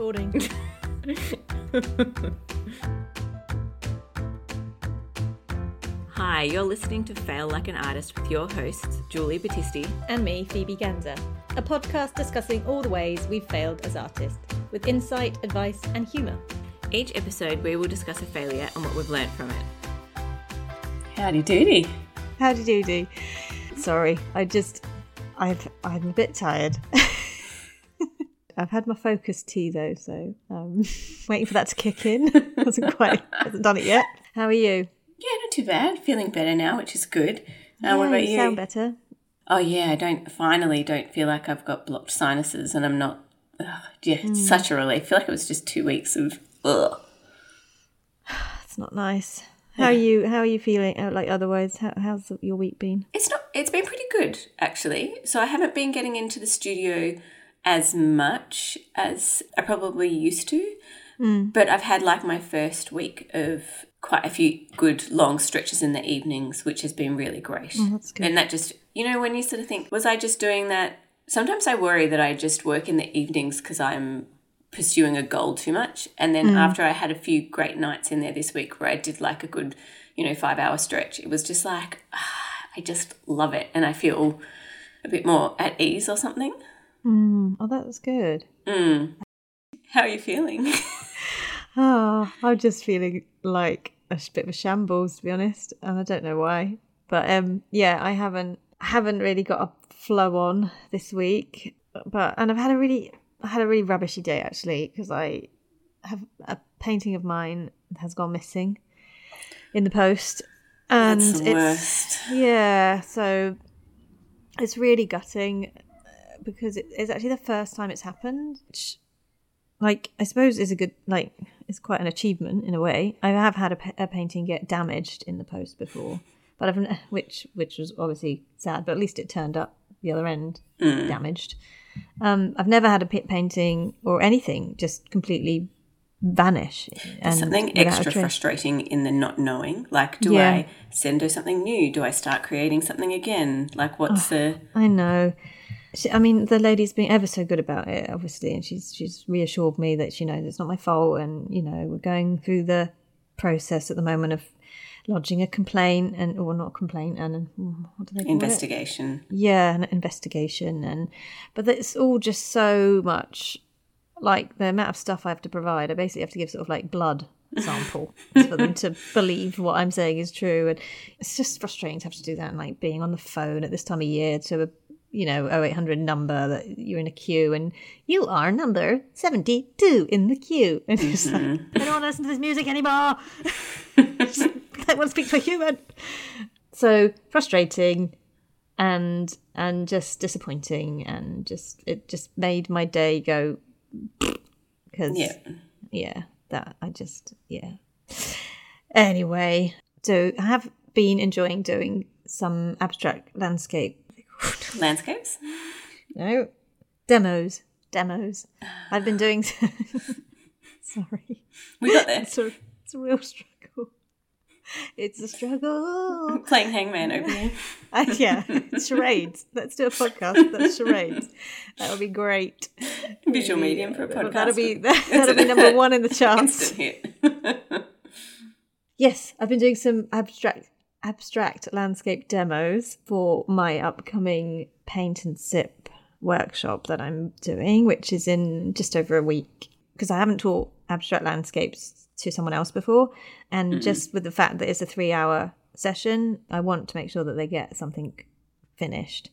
Recording. Hi, you're listening to Fail Like an Artist with your hosts, Julie Battisti. and me, Phoebe Gander, a podcast discussing all the ways we've failed as artists, with insight, advice, and humour. Each episode, we will discuss a failure and what we've learned from it. Howdy doody. Howdy doody. Sorry, I just, I've, I'm a bit tired. I've had my focus tea though, so um, waiting for that to kick in. hasn't quite, hasn't done it yet. How are you? Yeah, not too bad. Feeling better now, which is good. Uh, what about you? Sound better? Oh yeah, I don't finally don't feel like I've got blocked sinuses, and I'm not. Ugh, yeah, it's such a relief. I feel like it was just two weeks of. Ugh. It's not nice. How are you? How are you feeling? uh, Like otherwise, how, how's your week been? It's not. It's been pretty good actually. So I haven't been getting into the studio as much as I probably used to. But I've had like my first week of quite a few good long stretches in the evenings, which has been really great. good. And that just, you know, when you sort of think, was I just doing that? Sometimes I worry that I just work in the evenings because I'm pursuing a goal too much. And then after I had a few great nights in there this week where I did like a good, you know, five hour stretch, it was just like, ah, I just love it. And I feel a bit more at ease or something. Mm, oh, that's good. Mm. How are you feeling? Oh, I'm just feeling like a bit of a shambles, to be honest, and I don't know why. But um, yeah, I haven't haven't really got a flow on this week. But and I've had a really I had a really rubbishy day actually because I have a painting of mine has gone missing in the post, and the it's worst. yeah, so it's really gutting because it's actually the first time it's happened. Which, like, I suppose is a good like it's quite an achievement in a way. I have had a, a painting get damaged in the post before, but I've which which was obviously sad, but at least it turned up the other end damaged. Um, I've never had a pit painting or anything just completely vanish. And something extra frustrating in the not knowing. Like, do Yeah. I send her something new? Do I start creating something again? Like, what's the. I know. She, I mean, the lady's been ever so good about it, obviously, and she's she's reassured me that she knows it's not my fault, and you know we're going through the process at the moment of lodging a complaint and or not a complaint and what do they call it? Investigation. Yeah, an investigation, and but it's all just so much like the amount of stuff I have to provide. I basically have to give sort of like blood sample for them to believe what I'm saying is true, and it's just frustrating to have to do that and like being on the phone at this time of year to a you know 0800 number that you're in a queue and you are number 72 in the queue and it's like mm-hmm. I don't want to listen to this music anymore. I want to speak to a human. So frustrating and and just disappointing and just it just made my day go because Yeah. yeah that i just yeah anyway so i have been enjoying doing some abstract landscape Landscapes? no demos demos i've been doing sorry We got there. it's a, it's a real struggle it's a struggle. Playing hangman over here. Uh, yeah, charades. Let's do a podcast. That's charades. That would be great. Visual medium for a podcast. That'll be that'll be number one in the charts. Instant hit. Yes, I've been doing some abstract abstract landscape demos for my upcoming paint and sip workshop that I'm doing, which is in just over a week. Because I haven't taught abstract landscapes to someone else before, and just with the fact that it's a three-hour session, I want to make sure that they get something finished.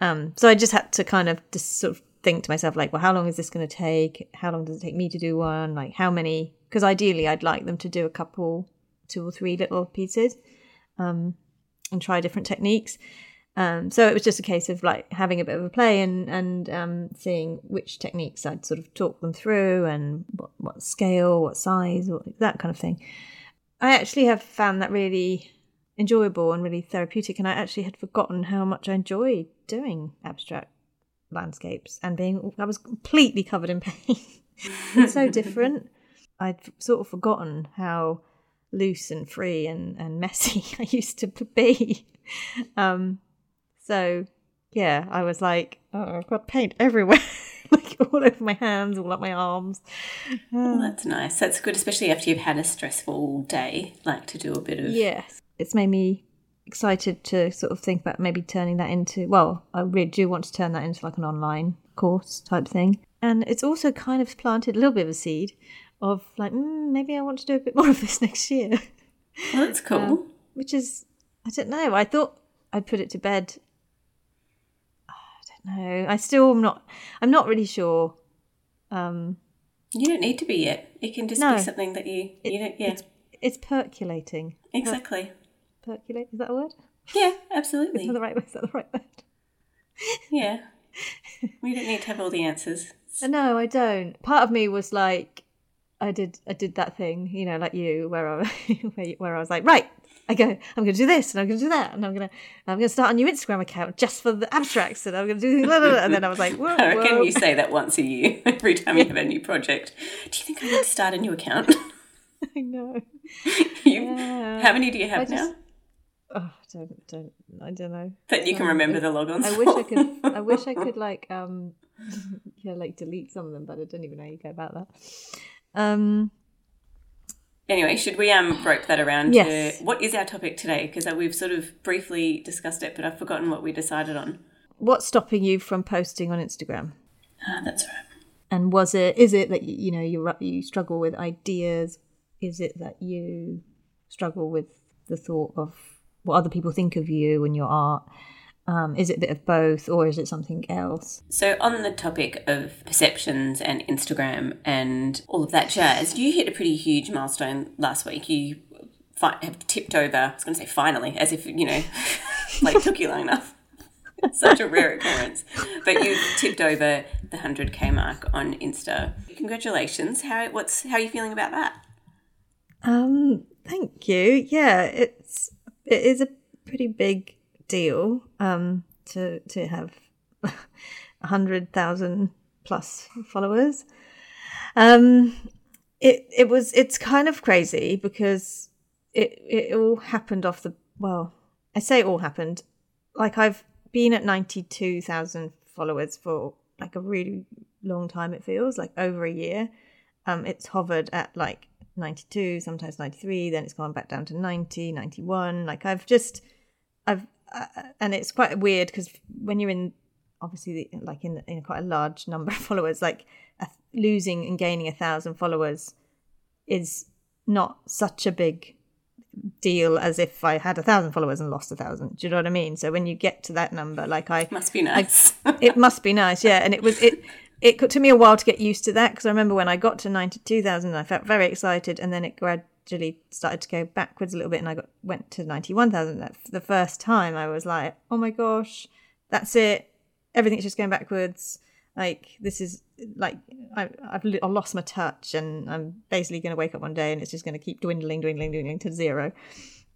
Um, so I just had to kind of just sort of think to myself, like, well, how long is this going to take? How long does it take me to do one? Like, how many? Because ideally, I'd like them to do a couple, two or three little pieces, um, and try different techniques. Um, so it was just a case of like having a bit of a play and and um, seeing which techniques I'd sort of talk them through and what, what scale, what size, what, that kind of thing. I actually have found that really enjoyable and really therapeutic, and I actually had forgotten how much I enjoy doing abstract landscapes and being. I was completely covered in paint. it's so different. I'd sort of forgotten how loose and free and, and messy I used to be. Um, so yeah, I was like, oh, I've got paint everywhere, like all over my hands, all up my arms. Well, that's nice. That's good, especially after you've had a stressful day, like to do a bit of. Yes, it's made me excited to sort of think about maybe turning that into. Well, I really do want to turn that into like an online course type thing, and it's also kind of planted a little bit of a seed of like mm, maybe I want to do a bit more of this next year. Well, that's cool. Um, which is I don't know. I thought I'd put it to bed. I don't know. I still am not. I'm not really sure. Um, you don't need to be yet. It can just No. be something that you. you don't, yeah, it's it's percolating. exactly. Percolate is that a word? Yeah, Is absolutely. that the right? Is that the right word? Yeah. We don't need to have all the answers. No, I don't. Part of me was like, I did, I did that thing, you know, like you, where I, where, I was like, right, I go, I'm going to do this, and I'm going to do that, and I'm going to, I'm going to start a new Instagram account just for the abstracts, and I'm going to do, blah, blah, blah. and then I was like, whoa, I reckon whoa. you say that once a year, every time you have a new project. Do you think I need to start a new account? I know. you, Yeah. How many do you have just- now? Oh, don't, don't, I don't know. That you can Um, remember the logons. I wish I could. I wish I could like um, yeah, like delete some of them, but I don't even know how you go about that. Um, Anyway, should we um rope that around Yes. to what is our topic today? Because we've sort of briefly discussed it, but I've forgotten what we decided on. what's stopping you from posting on Instagram? Ah, that's right. And was it? Is it that you, you know you you struggle with ideas? Is it that you struggle with the thought of what other people think of you and your art? Um, is it a bit of both, or is it something else? So, on the topic of perceptions and Instagram and all of that jazz, you hit a pretty huge milestone last week. You fi- have tipped over, I was going to say finally, as if, you know, like took you long enough. Such a rare occurrence. But you've tipped over the 100k mark on Insta. Congratulations. How, what's, how are you feeling about that? Um, thank you. Yeah, it's it is a pretty big deal um to to have hundred thousand plus followers. Um, it it was it's kind of crazy because it it all happened off the well. I say it all happened. Like I've been at ninety two thousand followers for like a really long time. It feels like over a year. Um, it's hovered at like 92 sometimes 93 then it's gone back down to 90 91 like i've just i've uh, and it's quite weird because when you're in obviously the, like in in quite a large number of followers like a, losing and gaining a thousand followers is not such a big deal as if i had a thousand followers and lost a thousand do you know what i mean so when you get to that number like i Must be nice. it must be nice, yeah. And it was it. It took me a while to get used to that because I remember when I got to ninety two thousand, I felt very excited, and then it gradually started to go backwards a little bit, and I got went to ninety one thousand. That the first time I was like, oh my gosh, that's it. Everything's just going backwards. Like this is like I, I've I lost my touch, and I'm basically going to wake up one day and it's just going to keep dwindling, dwindling, dwindling to zero.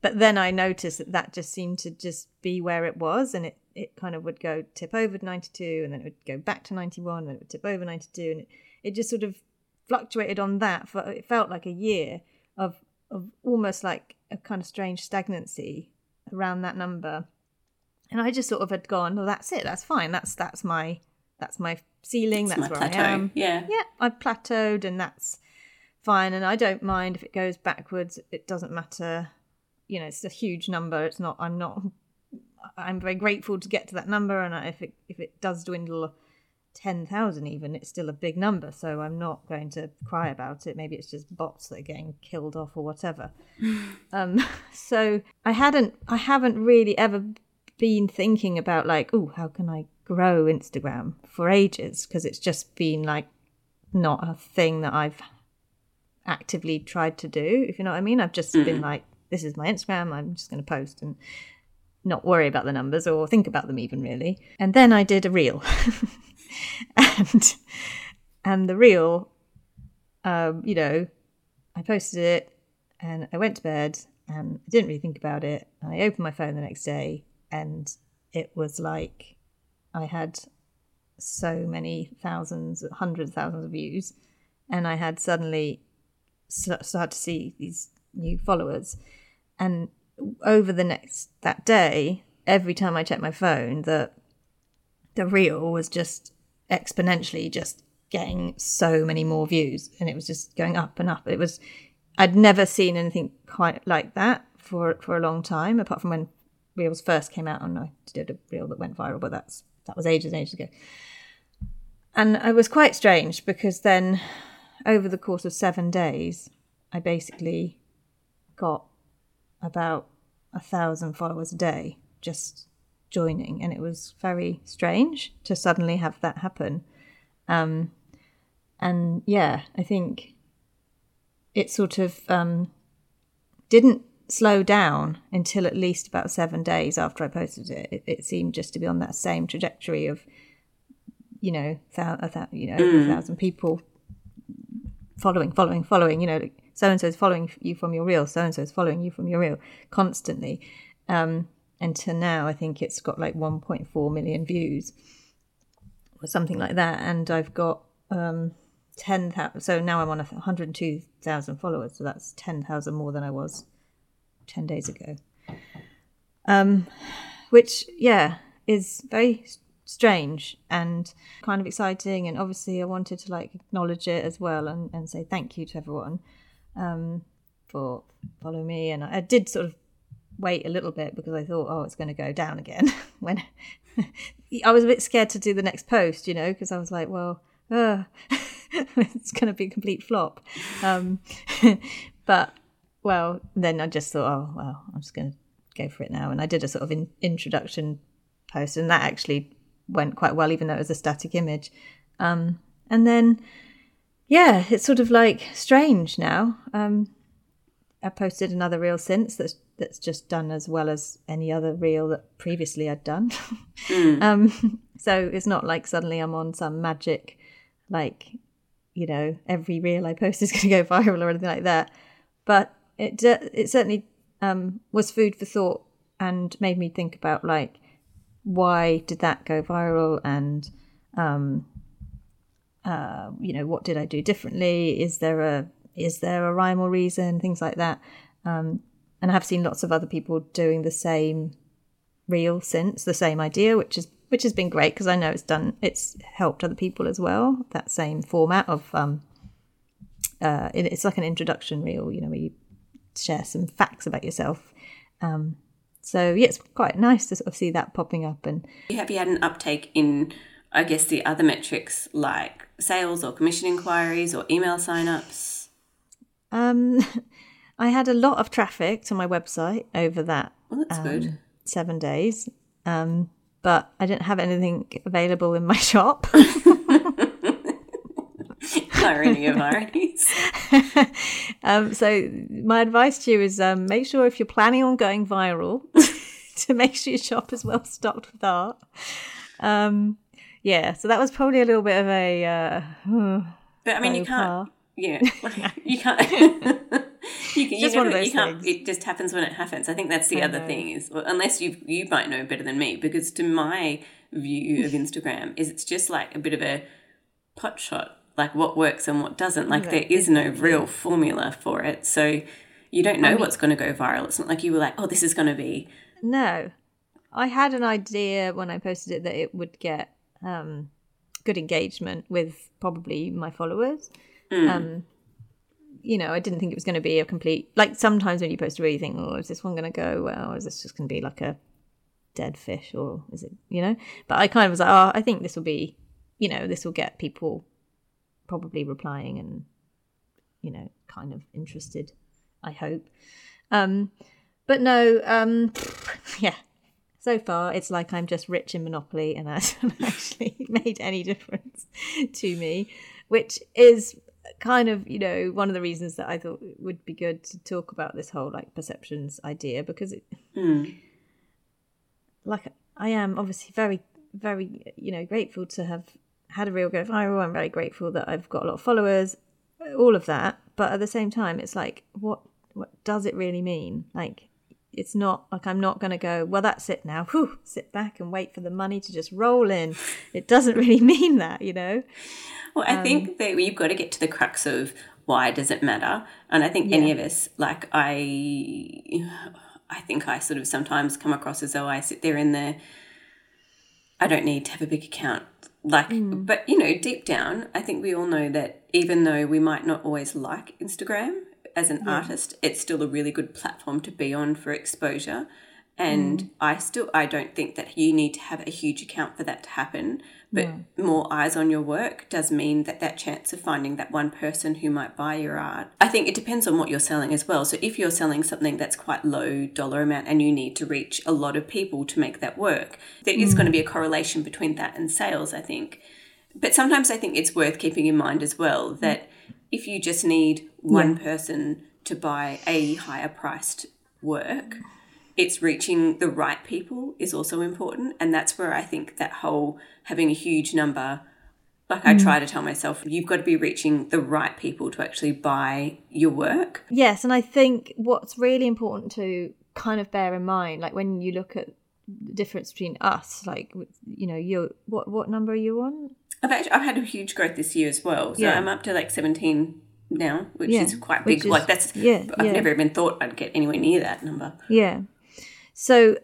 But then I noticed that that just seemed to just be where it was, and it, it kind of would go tip over 92, and then it would go back to 91, and then it would tip over 92, and it, it just sort of fluctuated on that for it felt like a year of of almost like a kind of strange stagnancy around that number. And I just sort of had gone, well, that's it, that's fine, that's that's my that's my ceiling, It's that's my where plateau. I am. Yeah. Yeah, I've plateaued and that's fine. And I don't mind if it goes backwards, it doesn't matter. You know, it's a huge number. It's not, I'm not, I'm very grateful to get to that number. And if it, if it does dwindle 10,000 even, it's still a big number. So I'm not going to cry about it. Maybe it's just bots that are getting killed off or whatever. um, so I hadn't, I haven't really ever been thinking about like, oh, how can I grow Instagram for ages? Because it's just been like not a thing that I've actively tried to do, if you know what I mean. I've just been like, this is my Instagram, I'm just going to post and not worry about the numbers or think about them even really. And then I did a reel. and and the reel um, you know, I posted it and I went to bed and I didn't really think about it. And I opened my phone the next day and it was like I had so many thousands, hundreds of thousands of views. And I had suddenly started to see these new followers. And over the next, that day, every time I checked my phone, the, the reel was just exponentially just getting so many more views and it was just going up and up. It was i'd never seen anything quite like that for for a long time apart from when reels first came out. And i did a reel that went viral but that's that was ages and ages ago. And it was quite strange because then over the course of seven days i basically got about a thousand followers a day just joining and it was very strange to suddenly have that happen. Um, and yeah i think it sort of um, didn't slow down until at least about seven days after i posted it. It, it seemed just to be on that same trajectory of you know thou- a thou- you know over a thousand people following following following you know so and so is following you from your reel so and so is following you from your reel constantly. Um, until now i think it's got like 1.4 million views or something like that. And i've got um 10,000 so now i'm on a 102,000 followers. So that's 10,000 more than i was 10 days ago. Um which yeah is very strange and kind of exciting. And obviously i wanted to like acknowledge it as well and, and say thank you to everyone um for following me. And I, I did sort of wait a little bit because I thought, oh, it's going to go down again. when I was a bit scared to do the next post, you know, because I was like, well, uh, it's going to be a complete flop. Um, but well, then I just thought, oh, well, I'm just going to go for it now. And I did a sort of in- introduction post, and that actually went quite well, even though it was a static image. Um, and then, yeah, it's sort of like strange now. Um, I posted another reel since that's that's just done as well as any other reel that previously I'd done. um, so it's not like suddenly I'm on some magic, like you know, every reel I post is going to go viral or anything like that. But it it certainly um, was food for thought and made me think about like why did that go viral and um, uh, you know what did I do differently? Is there a is there a rhyme or reason? Things like that. Um, and I have seen lots of other people doing the same reel since the same idea, which is which has been great because I know it's done it's helped other people as well. That same format of um, uh, it, it's like an introduction reel, you know, where you share some facts about yourself. Um, so yeah, it's quite nice to sort of see that popping up and Have you had an uptake in, I guess, the other metrics like sales or commission inquiries or email signups? Um, I had a lot of traffic to my website over that Well, that's good. um, seven days, um, but I didn't have anything available in my shop. Irony of ironies. um, so my advice to you is um, make sure if you're planning on going viral, to make sure your shop is well stocked with art. Um, yeah, so that was probably a little bit of a. Uh, But I mean, you can't. pas. Yeah, you can't. You, Just one of those things. It just happens when it happens. I think that's the I other know. thing is, well, unless you you might know better than me, because to my view of Instagram is it's just like a bit of a pot shot, like what works and what doesn't. Like there is no real formula for it. So You don't know what's going to go viral. It's not like you were like, oh, this is going to be. No, I had an idea when I posted it that it would get um, good engagement with probably my followers. Um, you know, I didn't think it was going to be a complete. Like sometimes when you post a reel, you think, oh, is this one going to go well? Or is this just going to be like a dead fish? Or is it, you know? But I kind of was like, oh, I think this will be, you know, this will get people probably replying and, you know, kind of interested, I hope. Um, but no, um, yeah, so far it's like I'm just rich in Monopoly and that hasn't actually made any difference to me, which is kind of, you know, one of the reasons that I thought it would be good to talk about this whole like perceptions idea because it, hmm. like, I am obviously very, very, you know, grateful to have had a real go viral. I'm very grateful that I've got a lot of followers, all of that. But at the same time, it's like, what, what does it really mean? Like, it's not like I'm not going to go, well, that's it now. Whew, sit back and wait for the money to just roll in. It doesn't really mean that, you know? Well, I think um, that you've got to get to the crux of why does it matter? And I think any of us, like I, I think I sort of sometimes come across as though I sit there in the, I don't need to have a big account. Like, hmm. but you know, deep down, I think we all know that even though we might not always like Instagram as an artist, it's still a really good platform to be on for exposure. And mm. I still, I don't think that you need to have a huge account for that to happen. But mm. more eyes on your work does mean that that chance of finding that one person who might buy your art. I think it depends on what you're selling as well. So if you're selling something that's quite low dollar amount and you need to reach a lot of people to make that work, there is going to mm. be a correlation between that and sales, I think. But sometimes I think it's worth keeping in mind as well that if you just need one person to buy a higher priced work, it's reaching the right people is also important. And that's where I think that whole having a huge number, like I mm. try to tell myself, you've got to be reaching the right people to actually buy your work. Yes, and I think what's really important to kind of bear in mind, like when you look at the difference between us, like you know, you what what number are you on? I've actually I've had a huge growth this year as well. So Yeah. I'm up to like 17 now, which Yeah, is quite big. is- like that's yeah, I've yeah. never even thought I'd get anywhere near that number. Yeah. So,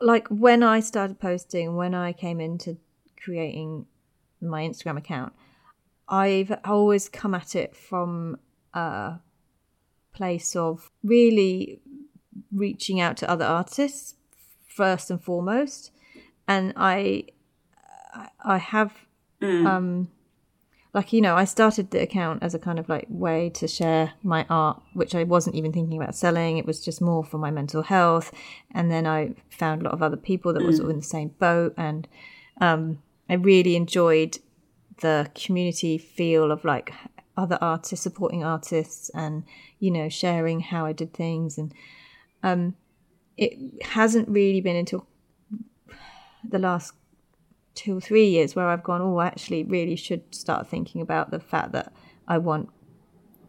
like when I started posting, when I came into creating my Instagram account, I've always come at it from a place of really reaching out to other artists first and foremost, and I, I- I have, um, like you know, I started the account as a kind of like way to share my art, which I wasn't even thinking about selling. It was just more for my mental health, and then I found a lot of other people that were sort of in the same boat, and um, I really enjoyed the community feel of like other artists supporting artists and you know sharing how I did things. And um it hasn't really been until the last two or three years where I've gone oh I actually really should start thinking about the fact that I want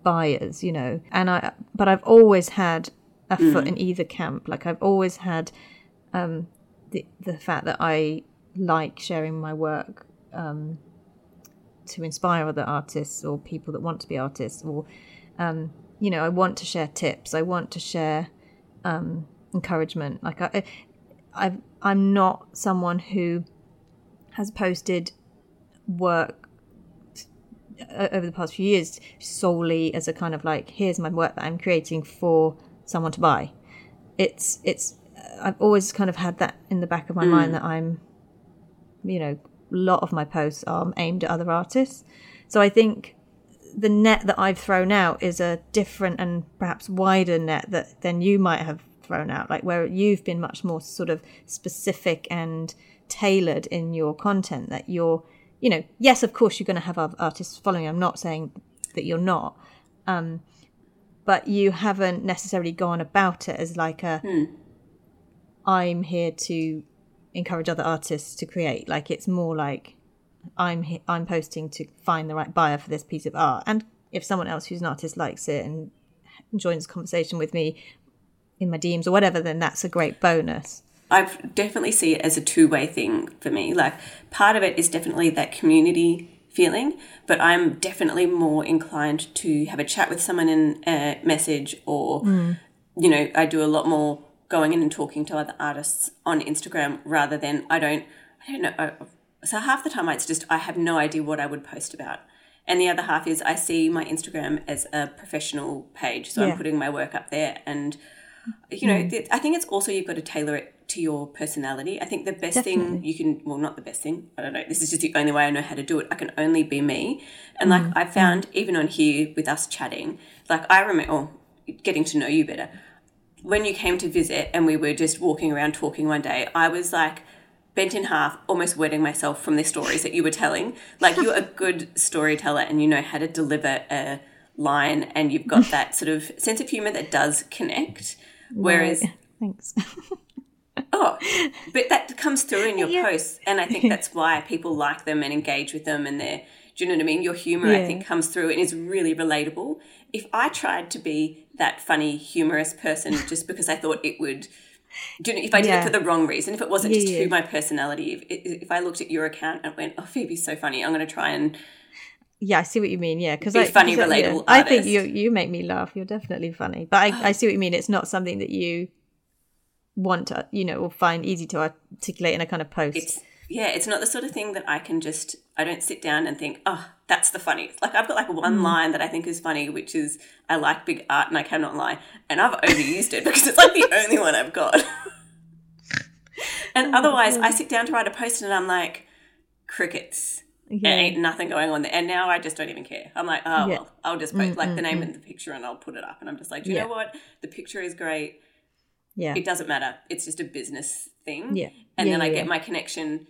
buyers you know? And I but I've always had a foot in either camp. Like I've always had um the the fact that I like sharing my work um to inspire other artists or people that want to be artists or um, you know i want to share tips. I want to share um, encouragement. Like I, I've, i'm not someone who has posted work uh, over the past few years solely as a kind of like here's my work that i'm creating for someone to buy. It's it's uh, i've always kind of had that in the back of my hmm. mind that i'm you know a lot of my posts are aimed at other artists. So i think the net that i've thrown out is a different and perhaps wider net that than you might have thrown out like where you've been much more sort of specific and tailored in your content that you're you know yes of course you're going to have other artists following i'm not saying that you're not um but you haven't necessarily gone about it as like a i'm here to encourage other artists to create. Like it's more like i'm he- i'm posting to find the right buyer for this piece of art. And if someone else who's an artist likes it and joins the conversation with me in my DMs or whatever then that's a great bonus I definitely see it as a two way thing for me. Like, part of it is definitely that community feeling, but I'm definitely more inclined to have a chat with someone in a message or, mm. you know, I do a lot more going in and talking to other artists on Instagram rather than I don't, I don't know. I, so half the time it's just, I have no idea what I would post about. And the other half is I see my Instagram as a professional page. So Yeah. I'm putting my work up there. And, you know, mm. th- I think it's also you've got to tailor it to your personality. I think the best thing you can, well, not the best thing, I don't know, this is just the only way I know how to do it. I can only be me. And like mm. I found, even on here with us chatting, like I remember, oh, getting to know you better, when you came to visit and we were just walking around talking one day, I was like, bent in half, almost wetting myself from the stories that you were telling. Like you're a good storyteller and you know how to deliver a line and you've got that sort of sense of humor that does connect. Whereas Right. thanks. oh, but that comes through in your posts and I think that's why people like them and engage with them and they're do you know what I mean? Your humor I think comes through and is really relatable. If I tried to be that funny, humorous person just because I thought it would do you know, if I did Yeah. it for the wrong reason, if it wasn't Yeah, just yeah. who my personality, if, if I looked at your account and went, "Oh, Phoebe's so funny," I'm going to try and Yeah, I see what you mean. Yeah, because Be I funny, yeah, relatable I think you you make me laugh. You're definitely funny, but I, I oh. see what you mean. It's not something that you want to, you know, or find easy to articulate in a kind of post. it's yeah, it's not the sort of thing that I can just. I don't sit down and think, "Oh, that's the funny. Like I've got like one Mm. line that I think is funny, which is, "I like big art and I cannot lie," and I've overused it because it's like the only one I've got. and otherwise, I sit down to write a post and I'm like, crickets. Yeah. There ain't nothing going on there. And now I just don't even care. I'm like, oh, Yeah. Mm, well, I'll just post like the name and the picture and I'll put it up. And I'm just like, do you Yeah. know what? The picture is great. Yeah, It doesn't matter. It's just a business thing. Yeah. And Yeah, then I get yeah. my connection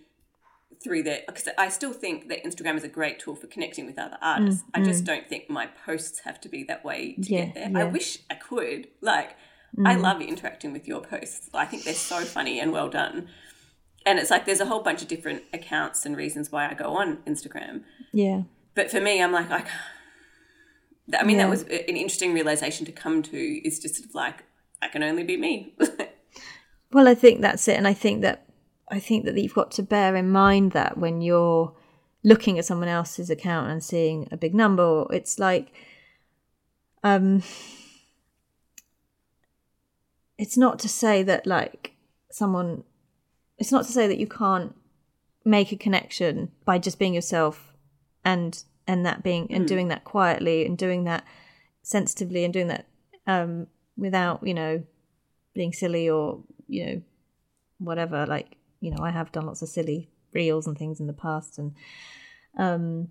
through there because I still think that Instagram is a great tool for connecting with other artists. I just don't think my posts have to be that way to Mm, Yeah, get there. I yeah. Mm. wish I could. Like, I love interacting with your posts. I think they're so funny and well done. And it's like there's a whole bunch of different accounts and reasons why I go on Instagram. yeah, But for me, I'm like, I, I mean, that was an interesting realization to come to. Is just sort of like, I can only be me. Well, I think that's it, and I think that I think that you've got to bear in mind that when you're looking at someone else's account and seeing a big number, it's like, um, it's not to say that like someone, it's not to say that you can't make a connection by just being yourself, and and that being and doing that quietly and doing that sensitively and doing that um, without you know being silly or you know whatever like you know i have done lots of silly reels and things in the past and um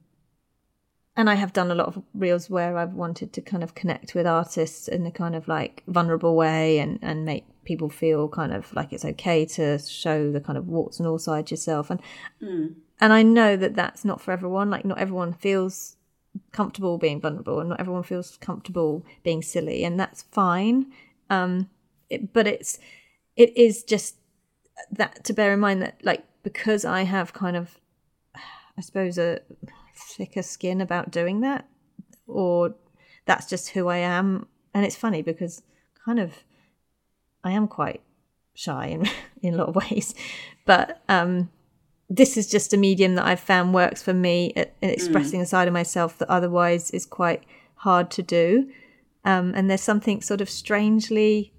and i have done a lot of reels where i've wanted to kind of connect with artists in a kind of like vulnerable way and and make people feel kind of like it's okay to show the kind of warts and all sides yourself. And and i know that that's not for everyone like not everyone feels comfortable being vulnerable and not everyone feels comfortable being silly and that's fine. Um it, but it's it is just that to bear in mind that like because i have kind of i suppose a thicker skin about doing that or that's just who i am. And it's funny because kind of i am quite shy in in a lot of ways. But um this is just a medium that I've found works for me at, at expressing a side of myself that otherwise is quite hard to do. Um, and there's something sort of strangely,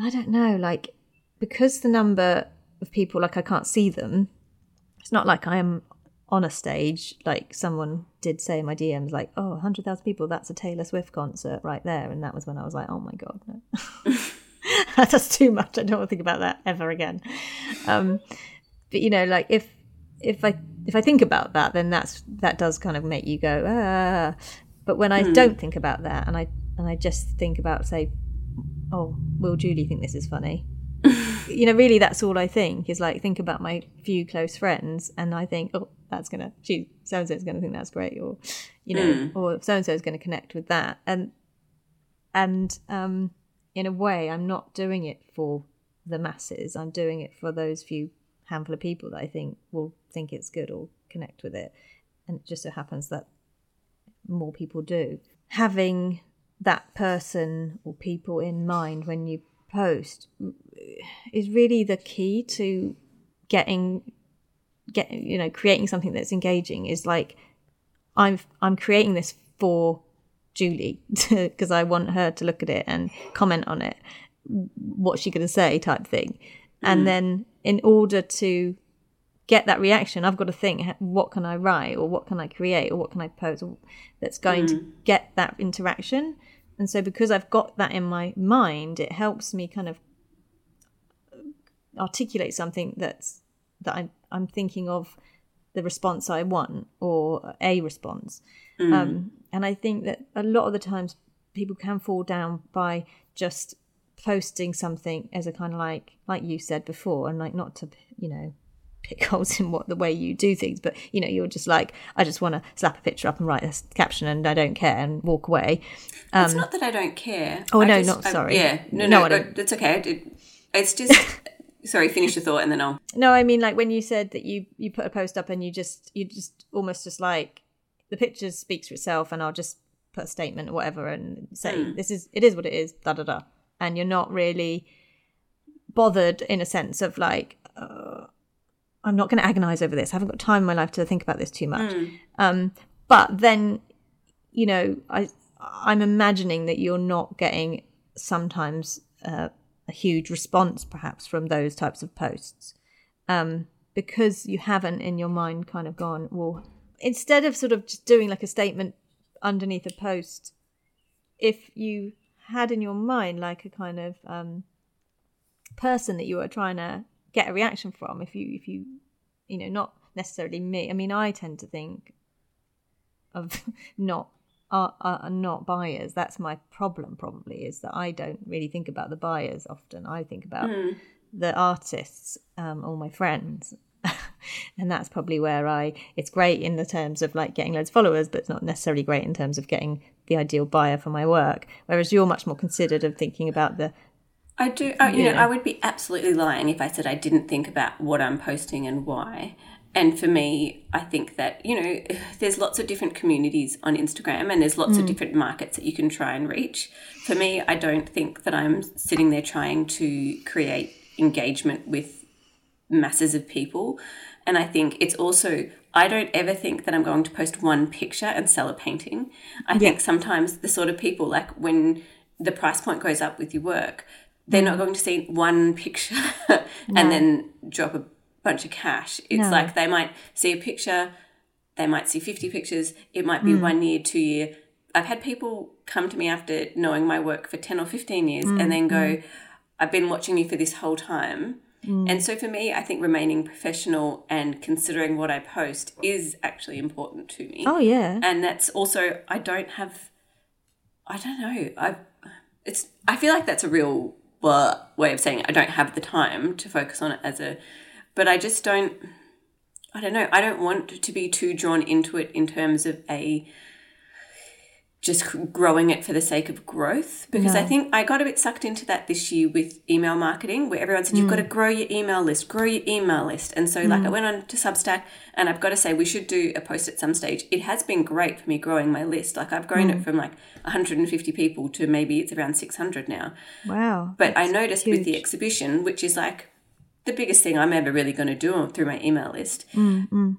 I don't know, like because the number of people, like I can't see them, it's not like I am on a stage. Like someone did say in my DMs, like, oh, 100,000 people, that's a Taylor Swift concert right there. And that was when I was like, oh my God, no. that's too much. I don't want to think about that ever again. Um, but you know like if if i if i think about that then that's that does kind of make you go ah. But when i don't think about that and i and i just think about say oh will julie think this is funny? You know really that's all i think is like think about my few close friends and i think oh that's gonna she so and so is gonna think that's great or you know or so and so is gonna connect with that. And and um in a way i'm not doing it for the masses. I'm doing it for those few handful of people that i think will think it's good or connect with it and it just so happens that more people do having that person or people in mind when you post is really the key to getting get you know creating something that's engaging is like I'm I'm creating this for Julie because I want her to look at it and comment on it. What's she going to say? Type thing. And mm. then in order to get that reaction, I've got to think what can I write? Or what can I create? Or what can I pose? That's going to mm. get that interaction. And so because I've got that in my mind, it helps me kind of uh, articulate something that's that I'm I'm thinking of the response I want or a response. Mm. Um, and I think that a lot of the times people can fall down by just posting something as a kind of like like you said before, and like not to you know pick holes in what the way you do things, but you know you're just like I just want to slap a picture up and write a caption, and I don't care and walk away. it's um, not that I don't care. oh, I no, just- not- I- sorry. yeah, no, No, no, I don't- it's okay. It, it's just sorry. Finish your thought, and then I'll. No, I mean like when you said that you you put a post up and you just you just almost just like the picture speaks for itself, and I'll just put a statement or whatever and say hmm. this is it is what it is, da da da, and you're not really bothered in a sense of like uh, I'm not going to agonize over this. I haven't got time in my life to think about this too much. Um, but then, you know, I I'm imagining that you're not getting sometimes uh, a huge response, perhaps from those types of posts, um, because you haven't in your mind kind of gone well. Instead of sort of just doing like a statement underneath a post, if you had in your mind like a kind of um, person that you were trying to get a reaction from if you if you you know not necessarily me. I mean i tend to think of not are, are not buyers. That's my problem probably is that i don't really think about the buyers often. I think about the artists um, or my friends and that's probably where i it's great in the terms of like getting loads of followers but it's not necessarily great in terms of getting the ideal buyer for my work whereas you're much more considered of thinking about the I do. Uh, you know, Yeah. I would be absolutely lying if I said I didn't think about what I'm posting and why. And for me, I think that you know, there's lots of different communities on Instagram, and there's lots of different markets that you can try and reach. For me, I don't think that I'm sitting there trying to create engagement with masses of people. And I think it's also, I don't ever think that I'm going to post one picture and sell a painting. I think sometimes the sort of people, like when the price point goes up with your work, they're not going to see one picture and then drop a bunch of cash. It's No. like they might see a picture, they might see 50 pictures, it might be mm. one year, two year. I've had people come to me after knowing my work for 10 or 15 years and mm, then go, mm. I've been watching you for this whole time. And mm. so for me, I think remaining professional and considering what I post is actually important to me. oh yeah And that's also I don't have I don't know. I it's I feel like that's a real blah way of saying it. I don't have the time to focus on it as a but I just don't I don't know. I don't want to be too drawn into it in terms of a just growing it for the sake of growth because I think I got a bit sucked into that this year with email marketing where everyone said you've got to mm. grow your email list, grow your email list. And so like I mm. went on to Substack and I've got to say we should do a post at some stage. It has been great for me growing my list. Like I've grown it mm. from like 150 people to maybe it's around 600 now. wow But I noticed with the exhibition, which is like the biggest thing I'm ever really going to do through my email list, Mm,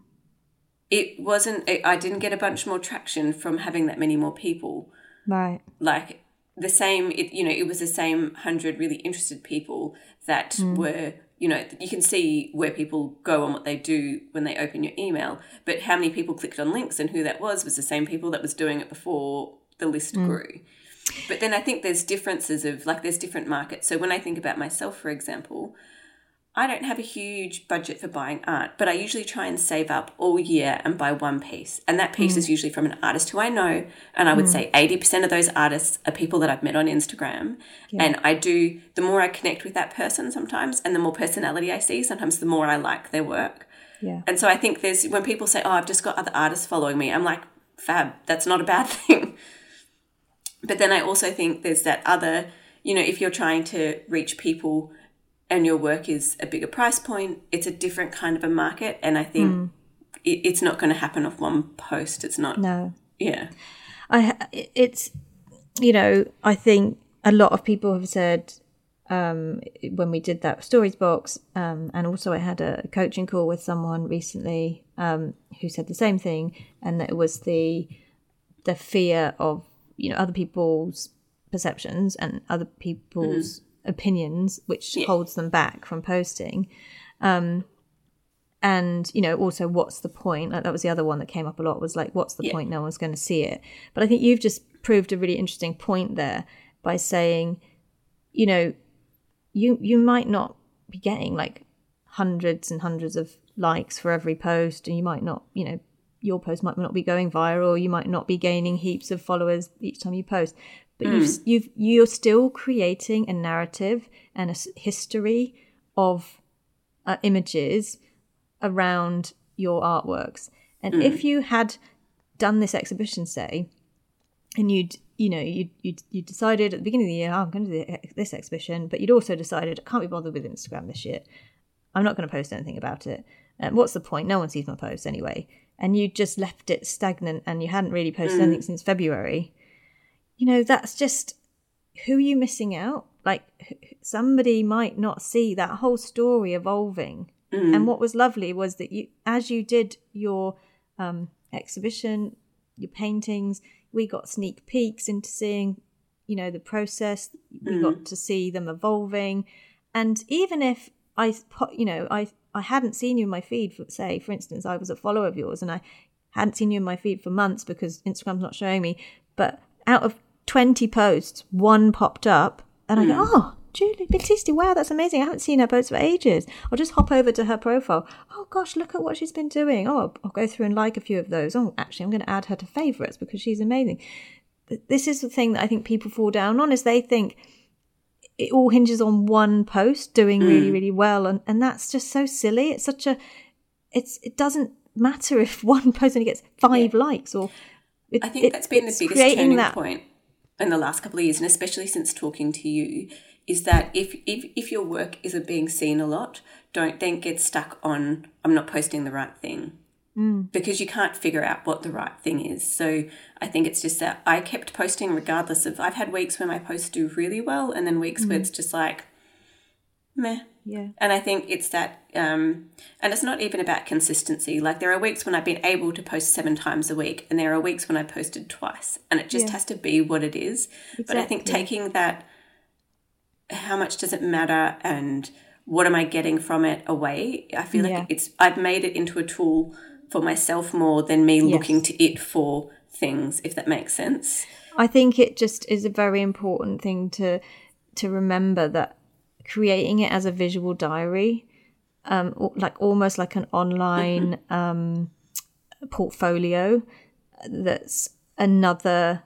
it wasn't, it, I didn't get a bunch more traction from having that many more people. right Like the same, it, you know, it was the same 100 really interested people that hmm. were, you know, you can see where people go and what they do when they open your email, but how many people clicked on links and who that was was the same people that was doing it before the list hmm. grew. But then I think there's differences of like there's different markets. So when I think about myself, for example, I don't have a huge budget for buying art, but I usually try and save up all year and buy one piece. And that piece is mm. usually from an artist who I know. And I would mm. say 80% of those artists are people that I've met on Instagram. And I do, the more I connect with that person sometimes, and the more personality I see, sometimes the more I like their work. yeah And so I think there's, when people say, oh, I've just got other artists following me, I'm like, fab, that's not a bad thing. But then I also think there's that other, you know, if you're trying to reach people and your work is a bigger price point, it's a different kind of a market. And I think it, it's not going to happen off one post. It's not, no yeah. I it's you know I think a lot of people have said um, when we did that stories box, um, and also I had a coaching call with someone recently um, who said the same thing, and that it was the the fear of you know other people's perceptions and other people's opinions, which Yeah. holds them back from posting. Um, and you know, also, what's the point? Like that was the other one that came up a lot. Was like, what's the Yeah. point? No one's going to see it. But I think you've just proved a really interesting point there by saying, you know, you you might not be getting like hundreds and hundreds of likes for every post, and you might not, you know, your post might not be going viral. You might not be gaining heaps of followers each time you post, but you've you've you're still creating a narrative and a history of uh, images around your artworks. And if you had done this exhibition, say, and you'd you know you you you decided at the beginning of the year, oh, I'm going to do the- this exhibition, but you'd also decided I can't be bothered with Instagram this year. I'm not going to post anything about it. Um, what's the point? No one sees my posts anyway. And you just left it stagnant, and you hadn't really posted anything since February. You know that's just who are you missing out? Like somebody might not see that whole story evolving. And what was lovely was that you, as you did your um, exhibition, your paintings, we got sneak peeks into seeing, you know, the process. We got to see them evolving, and even if I, you know, I I hadn't seen you in my feed for say, for instance, I was a follower of yours, and I hadn't seen you in my feed for months because Instagram's not showing me. But out of twenty posts, one popped up, and I go, hmm. oh. Julie Battisti, wow, that's amazing. I haven't seen her post for ages. I'll just hop over to her profile. Oh gosh, look at what she's been doing. Oh, I'll go through and like a few of those. Oh, actually, I'm going to add her to favorites because she's amazing. This is the thing that I think people fall down on is they think it all hinges on one post doing hmm. really, really well, and and that's just so silly. It's such a, it's it doesn't matter if one post only gets five likes or. It, I think it- that's been the biggest turning that- point in the last couple of years, and especially since talking to you, is that if if if your work isn't being seen a lot, don't then get stuck on I'm not posting the right thing. Mm. Because you can't figure out what the right thing is. So I think it's just that I kept posting regardless of I've had weeks where my posts do really well and then weeks where mm. it's just like meh. Yeah. And I think it's that, um, and it's not even about consistency. Like there are weeks when I've been able to post seven times a week, and there are weeks when I posted twice, and it just Yeah. has to be what it is. But I think taking that, how much does it matter, and what am I getting from it away? I feel like Yeah. it's I've made it into a tool for myself more than me looking to it for things, if that makes sense. I think it just is a very important thing to to remember that creating it as a visual diary, um, like almost like an online um, portfolio, that's another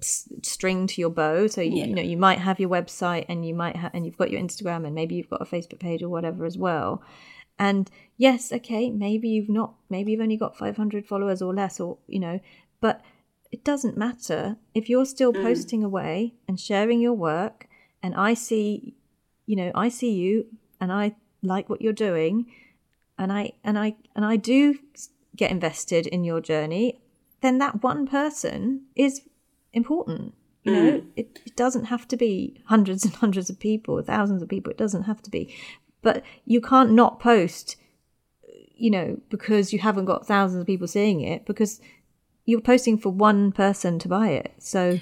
s- string to your bow. So you, you know you might have your website and you might have and you've got your Instagram and maybe you've got a Facebook page or whatever as well. And yes, okay, maybe you've not, maybe you've only got 500 followers or less, or you know, but it doesn't matter if you're still posting away and sharing your work and i see you know i see you and i like what you're doing and i and i and i do get invested in your journey then that one person is important. You know mm. it, it doesn't have to be hundreds and hundreds of people thousands of people it doesn't have to be. But you can't not post you know because you haven't got thousands of people seeing it because you're posting for one person to buy it. So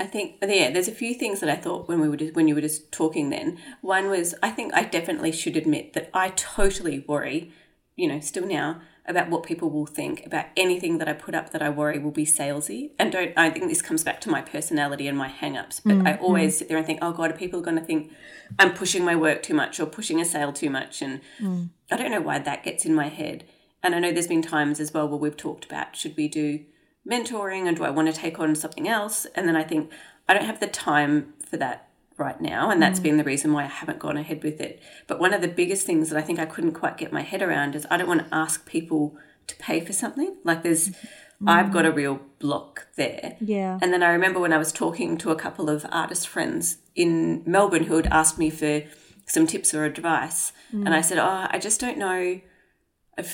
I think yeah, there's a few things that I thought when we were just, when you were just talking. Then one was I think I definitely should admit that I totally worry, you know, still now about what people will think about anything that I put up that I worry will be salesy. And don't I think this comes back to my personality and my hang-ups. But I mm-hmm. always sit there and think, oh God, are people going to think I'm pushing my work too much or pushing a sale too much? And mm. I don't know why that gets in my head. And I know there's been times as well where we've talked about should we do mentoring and do I want to take on something else? And then I think I don't have the time for that right now. And that's mm. been the reason why I haven't gone ahead with it. But one of the biggest things that I think I couldn't quite get my head around is I don't want to ask people to pay for something. Like there's, mm-hmm. I've got a real block there. Yeah. And then I remember when I was talking to a couple of artist friends in Melbourne who had asked me for some tips or advice. And mm. I said, Oh, I just don't know.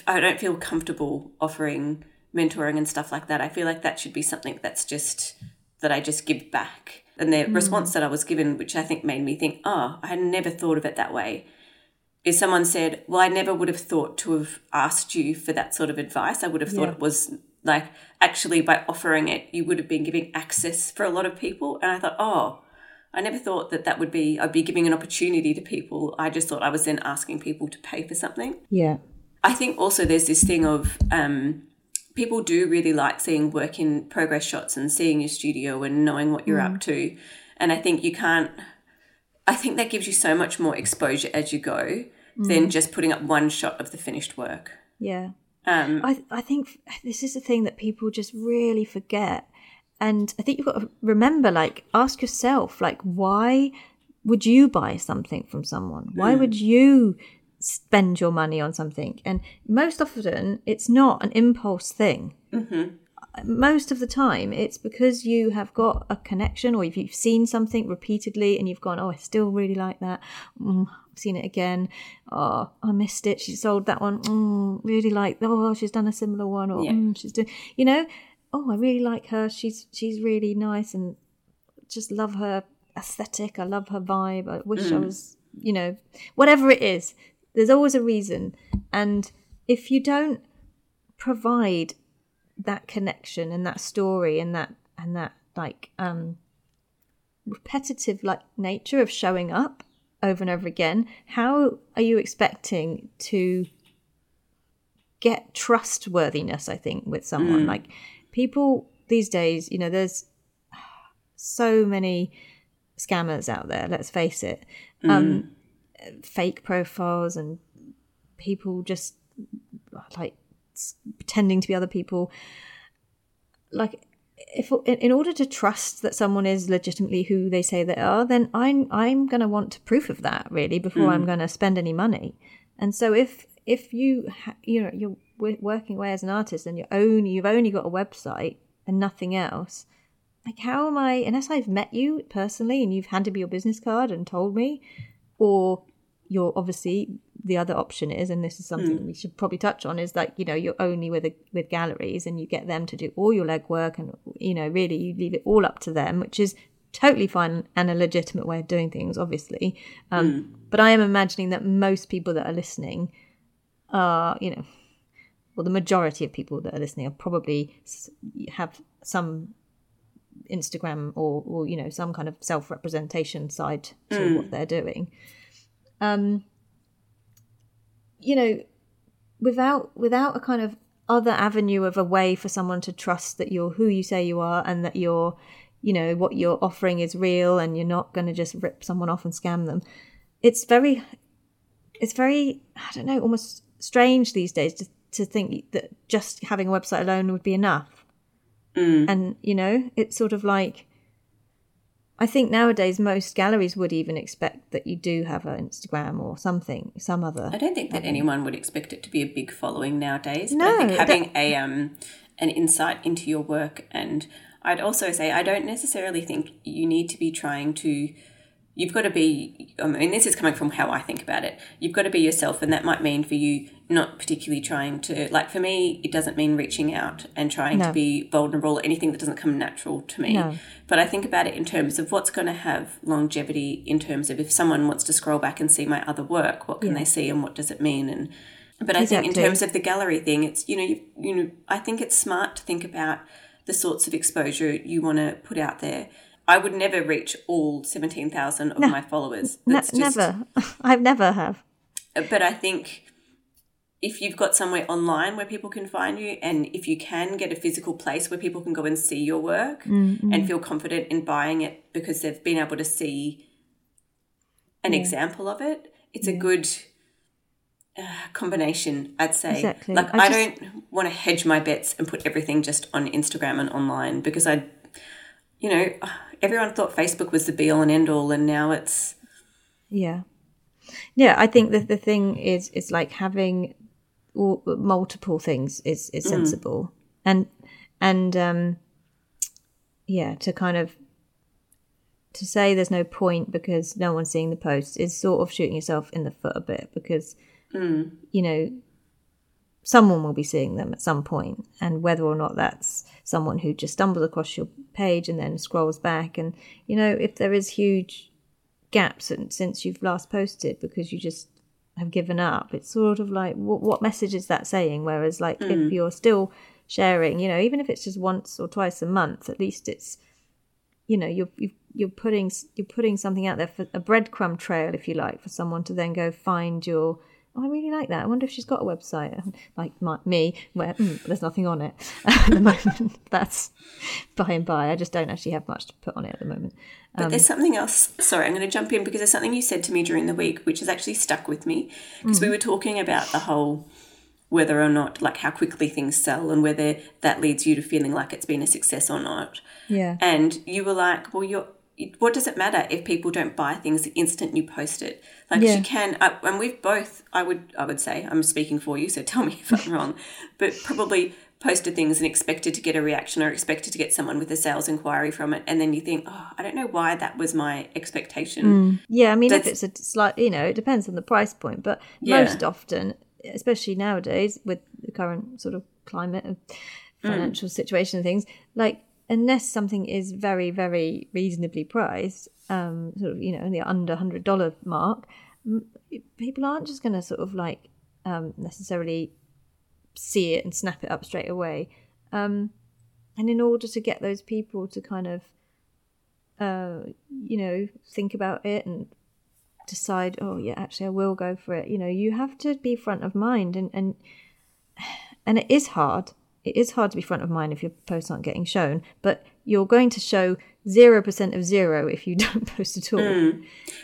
I don't feel comfortable offering mentoring and stuff like that. I feel like that should be something that's just that I just give back. And the response that I was given, which I think made me think, oh, I had never thought of it that way, is someone said, well, I never would have thought to have asked you for that sort of advice. I would have thought Yeah. it was like actually by offering it, you would have been giving access for a lot of people. And I thought, oh, I never thought that that would be, I'd be giving an opportunity to people. I just thought I was then asking people to pay for something. Yeah. I think also there's this thing of um, people do really like seeing work in progress shots and seeing your studio and knowing what you're up mm. to. And I think you can't, I think that gives you so much more exposure as you go than mm. just putting up one shot of the finished work. Yeah. Um, I I think this is the thing that people just really forget, and I think you've got to remember, like, ask yourself, like, why would you buy something from someone? Why mm. would you spend your money on something? And most often, it's not an impulse thing. Most of the time, it's because you have got a connection, or if you've seen something repeatedly and you've gone, "Oh, I still really like that." Mm, I've seen it again. Oh, I missed it. She sold that one. Mm, really like. Oh, she's done a similar one, or Yeah. mm, she's doing. You know, oh, I really like her. She's she's really nice, and just love her aesthetic. I love her vibe. I wish I was, you know, whatever it is. There's always a reason, and if you don't provide that connection and that story and that and that like um repetitive like nature of showing up over and over again how are you expecting to get trustworthiness i think with someone? Like people these days you know there's so many scammers out there let's face it. Um fake profiles and people just like pretending to be other people. Like if in, order to trust that someone is legitimately who they say they are then i'm i'm going to want proof of that really before i'm hmm. going to spend any money. And so if if you ha- you know you're wo- working away as an artist and you're only you've only got a website and nothing else like how am i unless i've met you personally and you've handed me your business card and told me or you're obviously the other option is and this is something hmm. we should probably touch on is that you know you're only with a, with galleries and you get them to do all your legwork and you know really you leave it all up to them which is totally fine and a legitimate way of doing things obviously. Um, hmm. but i am imagining that most people that are listening are you know well the majority of people that are listening are probably have some instagram or or you know some kind of self-representation side to hmm. what they're doing um you know without without a kind of other avenue of a way for someone to trust that you're who you say you are and that you're you know what you're offering is real and you're not going to just rip someone off and scam them it's very it's very i don't know almost strange these days to, to think that just having a website alone would be enough. And you know it's sort of like I think nowadays most galleries would even expect that you do have an Instagram or something, some other. I don't think that anyone would expect it to be a big following nowadays. but No, I think that- having a um an insight into your work and I'd also say I don't necessarily think you need to be trying to you've got to be um, I mean this is coming from how I think about it. You've got to be yourself and that might mean for you not particularly trying to like for me it doesn't mean reaching out and trying to No. be vulnerable or anything that doesn't come natural to me. No. But I think about it in terms of what's going to have longevity in terms of if someone wants to scroll back and see my other work, what can Yeah. they see and what does it mean? And but I think in terms of the gallery thing, it's you know you, you know I think it's smart to think about the sorts of exposure you want to put out there. I would never reach all seventeen thousand of my followers. Ne- That's just, never. I've never have. But I think if you've got somewhere online where people can find you, and if you can get a physical place where people can go and see your work and feel confident in buying it because they've been able to see an example of it, it's a good uh, combination, I'd say. Exactly. Like, I I, just- don't want to hedge my bets and put everything just on Instagram and online because I, you know, everyone thought Facebook was the be all and end all, and now it's. Yeah. Yeah, I think that the thing is is like having multiple things is is sensible. And and um yeah, to kind of to say there's no point because no one's seeing the post is sort of shooting yourself in the foot a bit because you know someone will be seeing them at some point and whether or not that's someone who just stumbles across your page and then scrolls back. And, you know, if there is huge gaps and since you've last posted because you just have given up, it's sort of like, what, what message is that saying? Whereas, like, mm. if you're still sharing, you know, even if it's just once or twice a month, at least it's, you know, you're, you're putting you're putting something out there for a breadcrumb trail, if you like, for someone to then go find your oh, I really like that. I wonder if she's got a website like my, me, where mm, there's nothing on it at the moment. That's by and by. I just don't actually have much to put on it at the moment. Um, but there's something else. Sorry, I'm going to jump in because there's something you said to me during the week which has actually stuck with me because mm. we were talking about the whole whether or not like how quickly things sell and whether that leads you to feeling like it's been a success or not. Yeah. And you were like, well, you're what does it matter if people don't buy things the instant you post it? Like yeah. you can, uh, and we've both. I would, I would say, I'm speaking for you, so tell me if I'm wrong, but probably posted things and expected to get a reaction or expected to get someone with a sales inquiry from it, and then you think, oh, I don't know why that was my expectation. Mm. Yeah, I mean, That's, if it's a slight, you know, it depends on the price point, but yeah. most often, especially nowadays with the current sort of climate of mm. financial mm. situation and things, like unless something is very, very reasonably priced, um, sort of, you know, in the under hundred dollar mark, people aren't just going to sort of like um, necessarily see it and snap it up straight away. Um, and in order to get those people to kind of, uh, you know, think about it and decide, oh yeah, actually I will go for it. You know, you have to be front of mind, and and and it is hard it is hard to be front of mind if your posts aren't getting shown, but you're going to show 0% of zero if you don't post at all. Mm.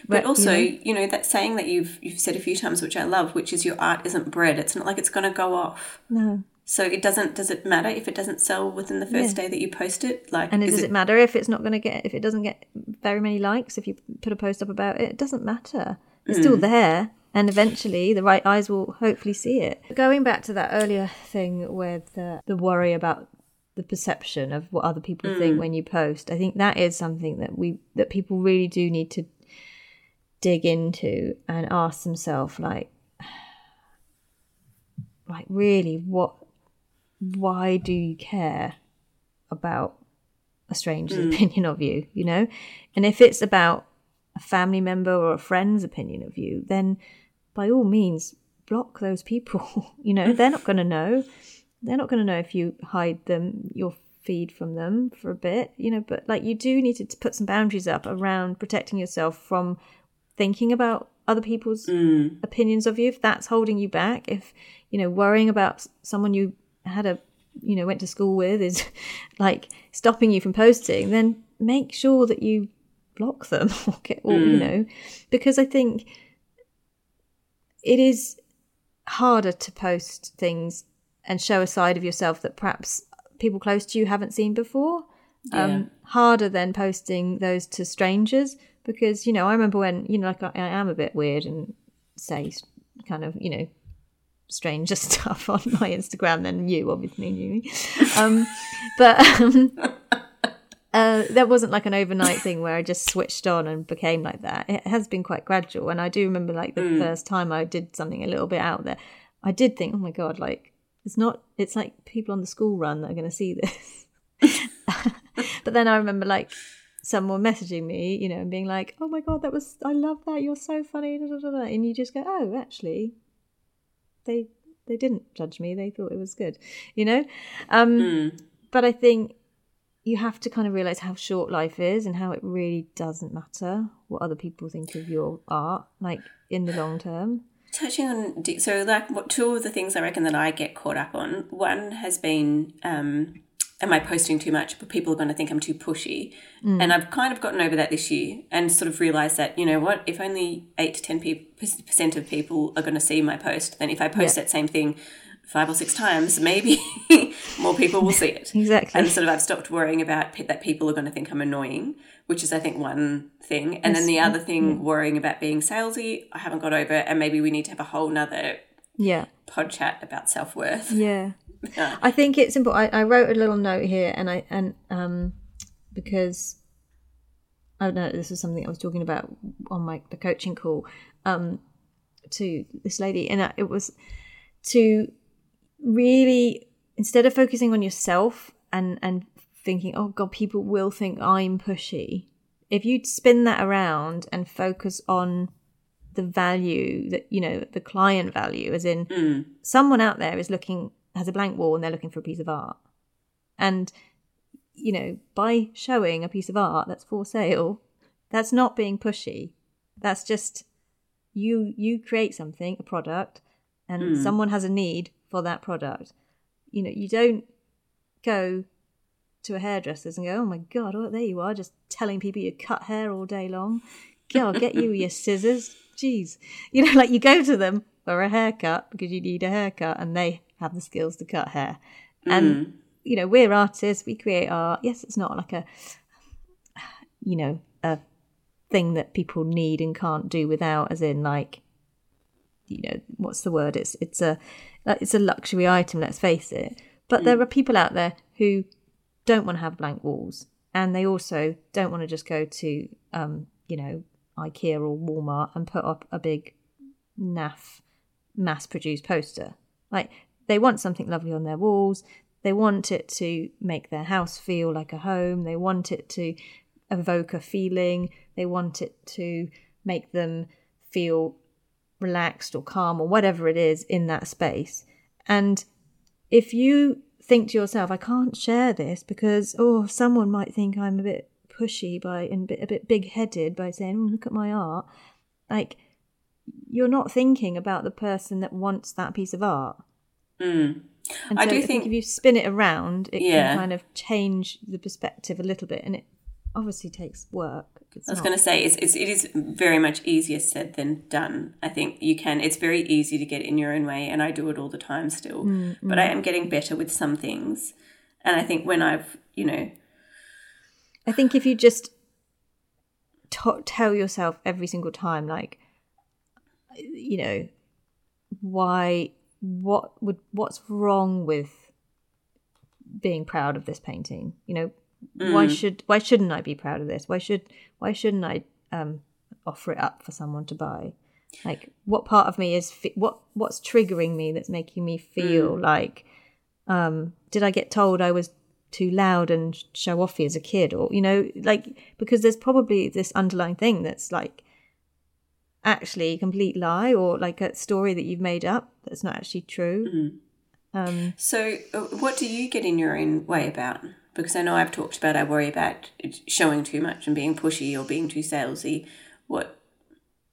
But, but, also, you know, you know, that saying that you've you've said a few times which I love, which is your art isn't bread. It's not like it's going to go off. No. So it doesn't does it matter if it doesn't sell within the first yeah. day that you post it? Like And does it, it matter if it's not going to get if it doesn't get very many likes if you put a post up about it? It doesn't matter. It's mm. still there and eventually the right eyes will hopefully see it. Going back to that earlier thing with uh, the worry about the perception of what other people mm. think when you post, I think that is something that we that people really do need to dig into and ask themselves like like really what why do you care about a stranger's mm. opinion of you, you know? And if it's about a family member or a friend's opinion of you, then by all means, block those people. you know, they're not going to know. They're not going to know if you hide them, your feed from them for a bit, you know, but like you do need to put some boundaries up around protecting yourself from thinking about other people's mm. opinions of you. If that's holding you back, if, you know, worrying about someone you had a, you know, went to school with is like stopping you from posting, then make sure that you block them or get, or, mm. you know, because I think it is harder to post things and show a side of yourself that perhaps people close to you haven't seen before. Yeah. Um, harder than posting those to strangers because you know I remember when you know like I, I am a bit weird and say kind of you know stranger stuff on my Instagram than you obviously um, but um, uh, that wasn't like an overnight thing where I just switched on and became like that. It has been quite gradual. And I do remember like the mm. first time I did something a little bit out there, I did think, oh my God, like it's not, it's like people on the school run that are going to see this. but then I remember like someone messaging me, you know, and being like, oh my God, that was, I love that. You're so funny. And you just go, oh, actually, they, they didn't judge me. They thought it was good, you know? Um, mm. But I think you have to kind of realize how short life is and how it really doesn't matter what other people think of your art, like in the long term. Touching on so like what two of the things I reckon that I get caught up on. One has been um, am I posting too much? But people are going to think I'm too pushy, mm. and I've kind of gotten over that this year and sort of realized that you know what, if only eight to ten percent of people are going to see my post, then if I post yeah. that same thing five or six times, maybe more people will see it. Exactly. And sort of I've stopped worrying about that people are going to think I'm annoying, which is I think one thing. And yes. then the other thing, yeah. worrying about being salesy, I haven't got over. And maybe we need to have a whole nother yeah pod chat about self worth. Yeah. I think it's important. I, I wrote a little note here, and I and um because I don't know this was something I was talking about on my the coaching call um to this lady, and it was to really instead of focusing on yourself and and thinking, oh god, people will think I'm pushy. If you spin that around and focus on the value that you know the client value, as in Mm. someone out there is looking has a blank wall and they're looking for a piece of art, and you know by showing a piece of art that's for sale, that's not being pushy. That's just you you create something, a product, and someone has a need for that product. You know, you don't go to a hairdresser's and go, "Oh my god, oh, there you are, just telling people you cut hair all day long." God, get you your scissors. Jeez, you know, like you go to them for a haircut because you need a haircut, and they have the skills to cut hair. And mm. you know, we're artists. We create art. Yes, it's not like a, you know, a thing that people need and can't do without. As in, like, you know, what's the word? It's it's a it's a luxury item. Let's face it. But there are people out there who don't want to have blank walls, and they also don't want to just go to, um, you know, IKEA or Walmart and put up a big naff mass-produced poster. Like they want something lovely on their walls. They want it to make their house feel like a home. They want it to evoke a feeling. They want it to make them feel relaxed or calm or whatever it is in that space. And if you think to yourself, I can't share this because oh, someone might think I'm a bit pushy by and a bit, big-headed by saying, oh, "Look at my art," like you're not thinking about the person that wants that piece of art. Mm. And I so do think, think- if you spin it around, it Yeah. can kind of change the perspective a little bit, and it obviously takes work. It's I was going to say it's, it's it is very much easier said than done. I think you can. It's very easy to get in your own way, and I do it all the time still. Mm, mm. But I am getting better with some things, and I think when I've you know I think if you just t- tell yourself every single time, like, you know, why, what would, what's wrong with being proud of this painting? You know, why should, why shouldn't I be proud of this? Why should, why shouldn't I um, offer it up for someone to buy? Like, what part of me is fi- what, what's triggering me that's making me feel like, um, did I get told I was too loud and show offy as a kid or you know like because there's probably this underlying thing that's like actually a complete lie or like a story that you've made up that's not actually true um So, uh, what do you get in your own way about? Because I know I've talked about I worry about showing too much and being pushy or being too salesy. What?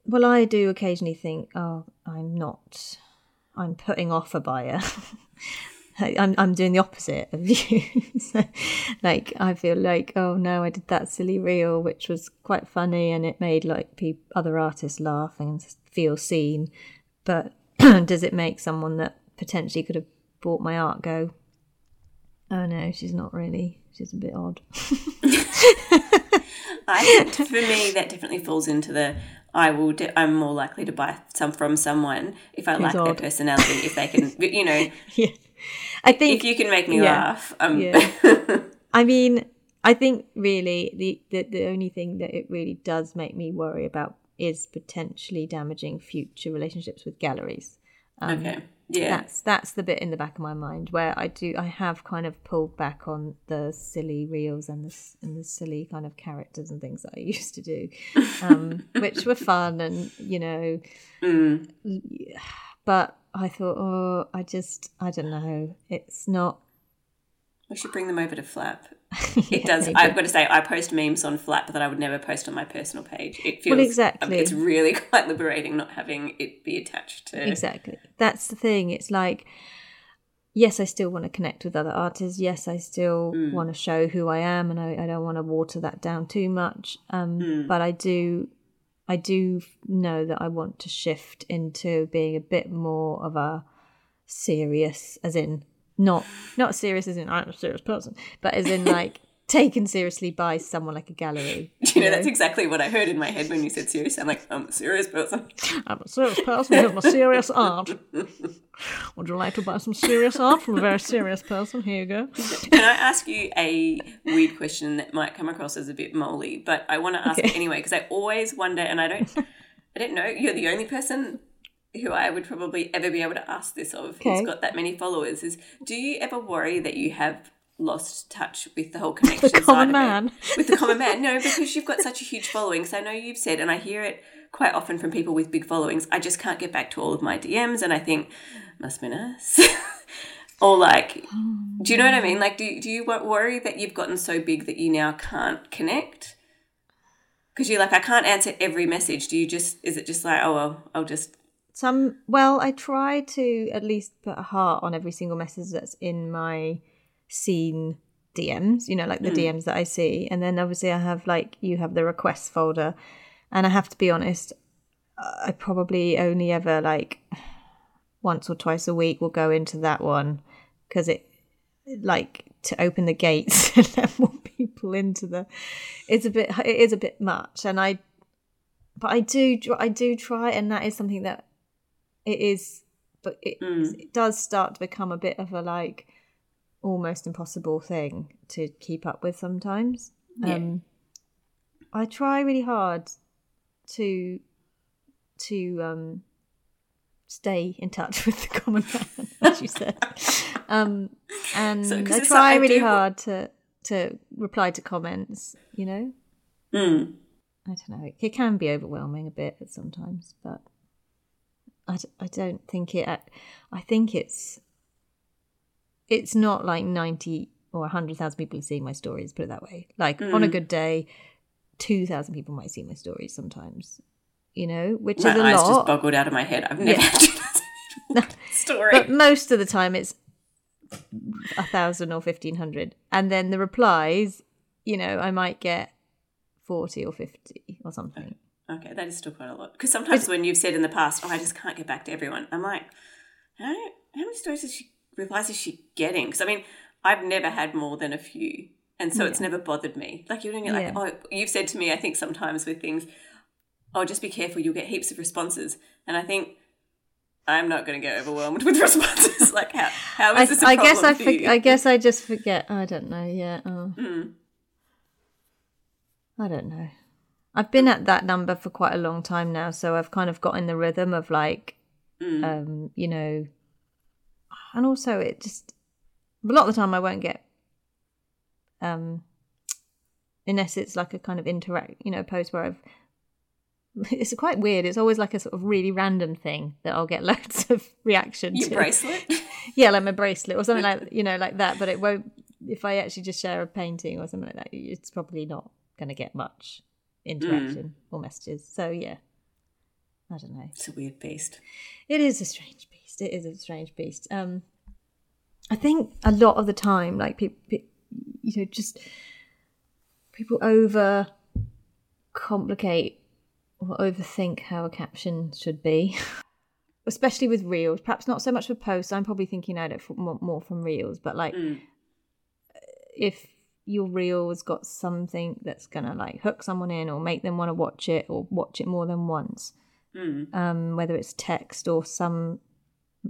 well i do occasionally think oh i'm not i'm putting off a buyer I'm, I'm doing the opposite of you. so, like, I feel like, oh no, I did that silly reel, which was quite funny and it made like peop other artists laugh and feel seen. But does it make someone that potentially could have bought my art go, oh no, she's not really, she's a bit odd. I think for me that definitely falls into the I will. I'm more likely to buy some from someone if I like their personality. If they can, you know, yeah. I think if you can make me Yeah. laugh. Um, Yeah. I mean, I think really the, the the only thing that it really does make me worry about is potentially damaging future relationships with galleries. Um, okay. Yeah. That's that's the bit in the back of my mind where I do I have kind of pulled back on the silly reels and the and the silly kind of characters and things that I used to do, um, which were fun and you know, Mm. but I thought oh I just I don't know it's not We should bring them over to Flap. Yeah, It does. I've got to say, I post memes on Flap that I would never post on my personal page. It feels exactly. It's really quite liberating not having it be attached to. Exactly. That's the thing. It's like, yes, I still want to connect with other artists. Yes, I still want to show who I am, and I, I don't want to water that down too much. Um, But I do, I do know that I want to shift into being a bit more of a serious, as in not not serious as in I'm a serious person, but as in like taken seriously by someone like a gallery. You know, that's exactly what I heard in my head when you said serious. I'm like, I'm a serious person. I'm a serious person. Here's my serious art. Would you like to buy some serious art from a very serious person? Here you go. Can I ask you a weird question that might come across as a bit moly, but I want to ask Okay. it anyway because I always wonder, and I don't, I don't know. You're the only person who I would probably ever be able to ask this of Who's got that many followers. Is do you ever worry that you have lost touch with the whole connection The side common of it. man. with the common man. No, because you've got such a huge following. So I know you've said, and I hear it quite often from people with big followings. I just can't get back to all of my DMs, and I think must be nice. or like, do you know what I mean? Like, do do you worry that you've gotten so big that you now can't connect? Because you're like, I can't answer every message. Do you just? Is it just like, oh well, I'll just Some well, I try to at least put a heart on every single message that's in my seen DMs, you know, like the hmm. DMs that I see. And then obviously I have like you have the requests folder. And I have to be honest, uh, I probably only ever like once or twice a week will go into that one because it like to open the gates and let more people into the it's a bit it is a bit much and I but I do I do try and that is something that it is but it, it does start to become a bit of a like almost impossible thing to keep up with sometimes Yeah. um i try really hard to to um stay in touch with the common man as you said um and So- i try like I really do- hard to to reply to comments you know Mm. I don't know. It, it can be overwhelming a bit sometimes, but I, d- I don't think it. I think it's it's not like ninety or hundred thousand people are seeing my stories. Put it that way. Like on a Mm. good day, two thousand people might see my stories sometimes. You know, which My is a eyes just boggled out of my head. I've never Yeah. had to story. but most of the time it's a thousand or fifteen hundred, and then the replies. You know, I might get forty or fifty or something. Okay, that is still quite a lot. Because sometimes when you've said in the past, "Oh, I just can't get back to everyone," I'm like, "How, how many stories is she replies is she getting?" Because I mean, I've never had more than a few, and so it's never bothered me. Like you're doing it like, Yeah. "Oh, you've said to me, I think sometimes with things, oh, just be careful, you'll get heaps of responses," and I think. I'm not going to get overwhelmed with responses. like how how I, this? a I guess I, problem for for? I guess I just forget. I don't know. Yeah. Oh. Mm. I don't know. I've been at that number for quite a long time now, so I've kind of got in the rhythm of like, Mm. um, you know, and also it just a lot of the time I won't get, um, unless it's like a kind of interact, you know, post where I've. It's quite weird. It's always like a sort of really random thing that I'll get loads of reaction Your to. bracelet. yeah, like my bracelet or something like you know, like that. But it won't. If I actually just share a painting or something like that, it's probably not going to get much interaction or messages. So yeah, I don't know. It's a weird beast. It is a strange beast. It is a strange beast. Um, I think a lot of the time, like people, you know, just people over complicate or overthink how a caption should be, especially with reels. Perhaps not so much for posts. I'm probably thinking out it more, more from reels, but like Mm. if your reel has got something that's gonna like hook someone in or make them want to watch it or watch it more than once Mm. um, whether it's text or some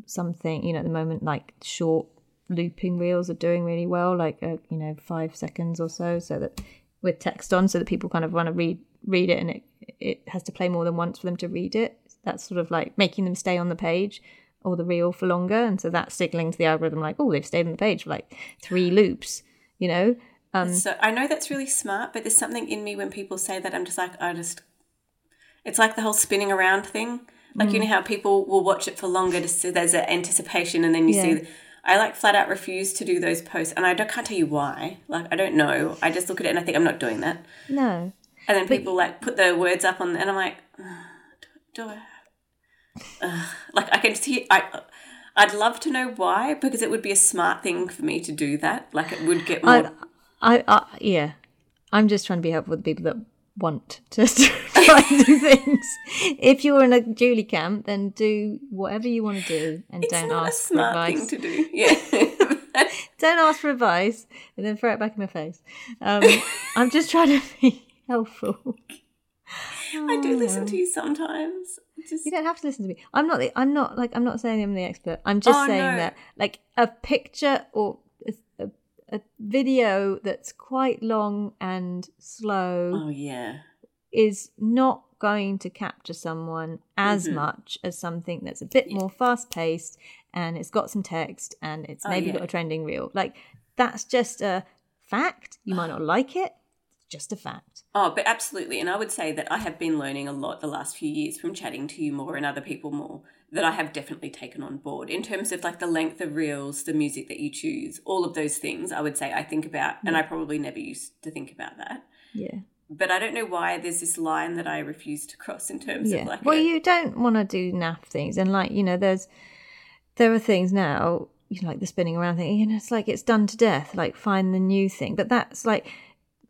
something. You know, at the moment, like short looping reels are doing really well, like uh, you know, five seconds or so, so that with text on, so that people kind of want to read read it, and it it has to play more than once for them to read it. That's sort of like making them stay on the page or the reel for longer, and so that's signaling to the algorithm like, oh, they've stayed on the page for like three loops. You know, um, So I know that's really smart, but there's something in me when people say that I'm just like I just it's like the whole spinning around thing. Like Mm. you know how people will watch it for longer to see there's an anticipation and then you Yeah. see I like flat out refuse to do those posts and I don't, can't tell you why. Like I don't know. I just look at it and I think I'm not doing that. no, And then people like put the words up on and I'm like "Ugh, do, do I Ugh. like I can see I I'd love to know why because it would be a smart thing for me to do that. Like it would get more I, I, I, yeah, I'm just trying to be helpful with people that want to try and do things. If you're in a Julie camp, then do whatever you want to do, and it's don't ask for advice. thing to do. Yeah. Don't ask for advice, and then throw it back in my face. Um, I'm just trying to be helpful. I do listen to you sometimes. Just You don't have to listen to me. I'm not. The, I'm not like. I'm not saying I'm the expert. I'm just Oh, saying no. that like a picture or a, a, a video that's quite long and slow. oh yeah. is not going to capture someone as Mm-hmm. much as something that's a bit more fast paced and it's got some text and it's Oh, maybe yeah. got a trending reel. Like that's just a fact. You might not like it. It's just a fact. Oh, but absolutely. And I would say that I have been learning a lot the last few years from chatting to you more and other people more that I have definitely taken on board in terms of like the length of reels, the music that you choose, all of those things. I would say I think about, and I probably never used to think about that. Yeah. But I don't know why there's this line that I refuse to cross in terms Yeah. of like, well, a- you don't want to do naff things, and like you know, there's there are things now, you know, like the spinning around thing. You know, it's like it's done to death. Like find the new thing, but that's like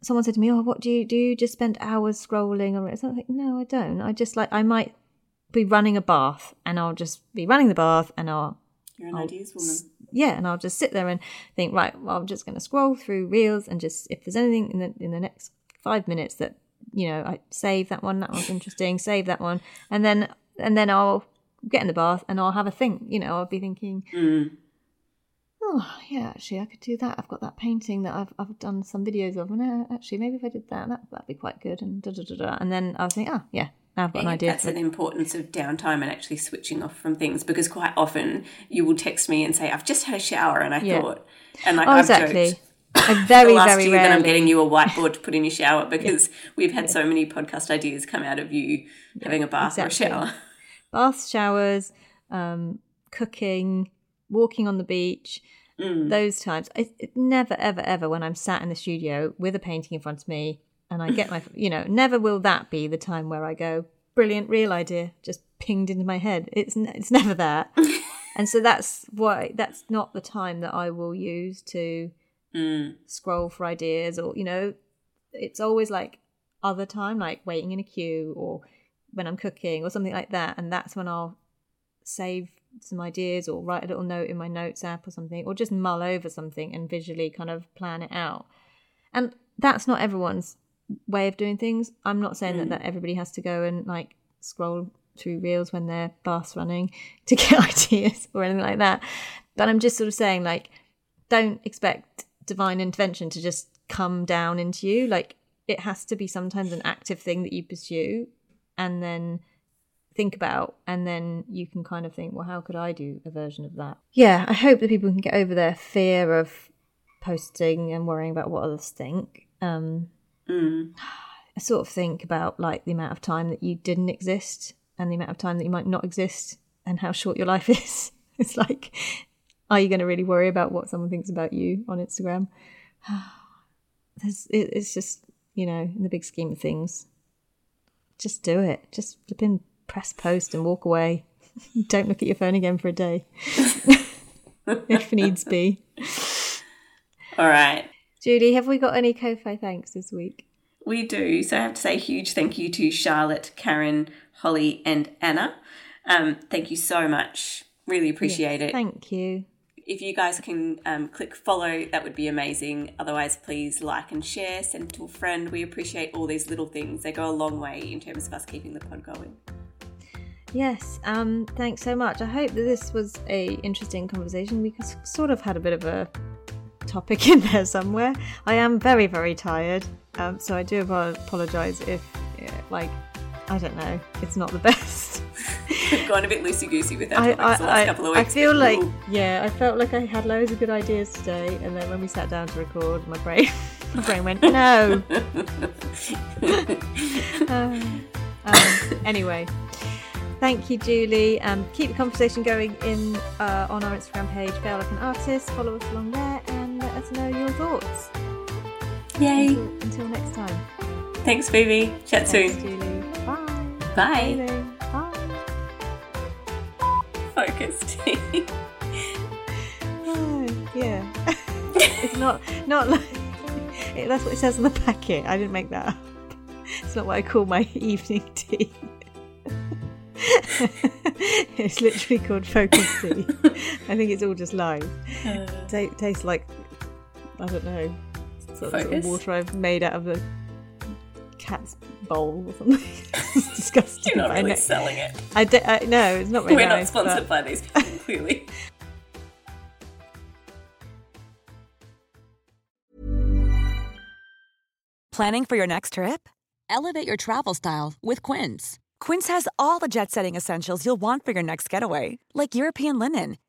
someone said to me, "Oh, what do you do? You just spend hours scrolling?" Or it's like, no, I don't. I just like I might be running a bath, and I'll just be running the bath, and I'll you're an ideas woman. yeah, and I'll just sit there and think, right, well, I'm just going to scroll through reels and just if there's anything in the in the next five minutes that you know, I save that one, that one's interesting, save that one, and then and then I'll get in the bath and I'll have a think. You know, I'll be thinking, Mm. oh yeah, actually, I could do that. I've got that painting that I've I've done some videos of, and uh, actually, maybe if I did that, that that'd be quite good. And da da da da. And then I'll think, oh yeah, now I've got an idea. that's the importance of downtime and actually switching off from things because quite often you will text me and say, I've just had a shower and I Yeah. thought, and like oh, I've exactly. joked I very last very year rarely. that I'm getting you a whiteboard to put in your shower because we've had so many podcast ideas come out of you having a bath exactly. or a shower. baths, showers, um, cooking, walking on the beach, Mm. those times. I, it never, ever, ever when I'm sat in the studio with a painting in front of me and I get my, you know, never will that be the time where I go, brilliant, real idea, just pinged into my head. It's n- it's never that. and so that's why that's not the time that I will use to Mm. scroll for ideas or you know it's always like other time like waiting in a queue or when i'm cooking or something like that and that's when i'll save some ideas or write a little note in my notes app or something or just mull over something and visually kind of plan it out and that's not everyone's way of doing things i'm not saying that, that everybody has to go and like scroll through reels when they're bath's running to get ideas or anything like that but i'm just sort of saying like don't expect divine intervention to just come down into you. Like it has to be sometimes an active thing that you pursue and then think about and then you can kind of think, well, how could I do a version of that? Yeah, I hope that people can get over their fear of posting and worrying about what others think. Um Mm. I sort of think about like the amount of time that you didn't exist and the amount of time that you might not exist and how short your life is. It's like, are you going to really worry about what someone thinks about you on Instagram? There's, it, it's just, you know, in the big scheme of things, just do it. Just flip in, press post and walk away. Don't look at your phone again for a day if needs be. All right. Julie, have we got any Ko-Fi thanks this week? We do. So I have to say a huge thank you to Charlotte, Karen, Holly, and Anna. Um, thank you so much. Really appreciate it. Thank you. If you guys can um, click follow, that would be amazing. Otherwise, please like and share, send to a friend. We appreciate all these little things. They go a long way in terms of us keeping the pod going. Yes, um, thanks so much. I hope that this was a interesting conversation. We sort of had a bit of a topic in there somewhere. I am very, very tired, um, so I do apologise if, like, I don't know, it's not the best. Gone a bit loosey goosey with our I, topics the last I, couple of I, I weeks. feel like, yeah, I felt like I had loads of good ideas today, and then when we sat down to record, my brain, my brain went no. Um, um, anyway, thank you, Julie. Um, keep the conversation going in uh, on our Instagram page, Fail Like an Artist. Follow us along there and let us know your thoughts. Yay. Until, until next time. Thanks, Phoebe. Chat Thanks, soon. Julie. Bye. Bye. Bye. Focused. Oh, yeah. it's not not like that's what it says on the packet. I didn't make that up. It's not what I call my evening tea. it's literally called focus tea. I think it's all just lies. Uh. Ta tastes like I don't know, sort of, sort of water I've made out of a cat's bowl or something. it's disgusting. You're not really know- selling it. I d- I- no, it's not very We're not sponsored but- by these people, clearly. Planning for your next trip? Elevate your travel style with Quince. Quince has all the jet setting essentials you'll want for your next getaway, like European linen,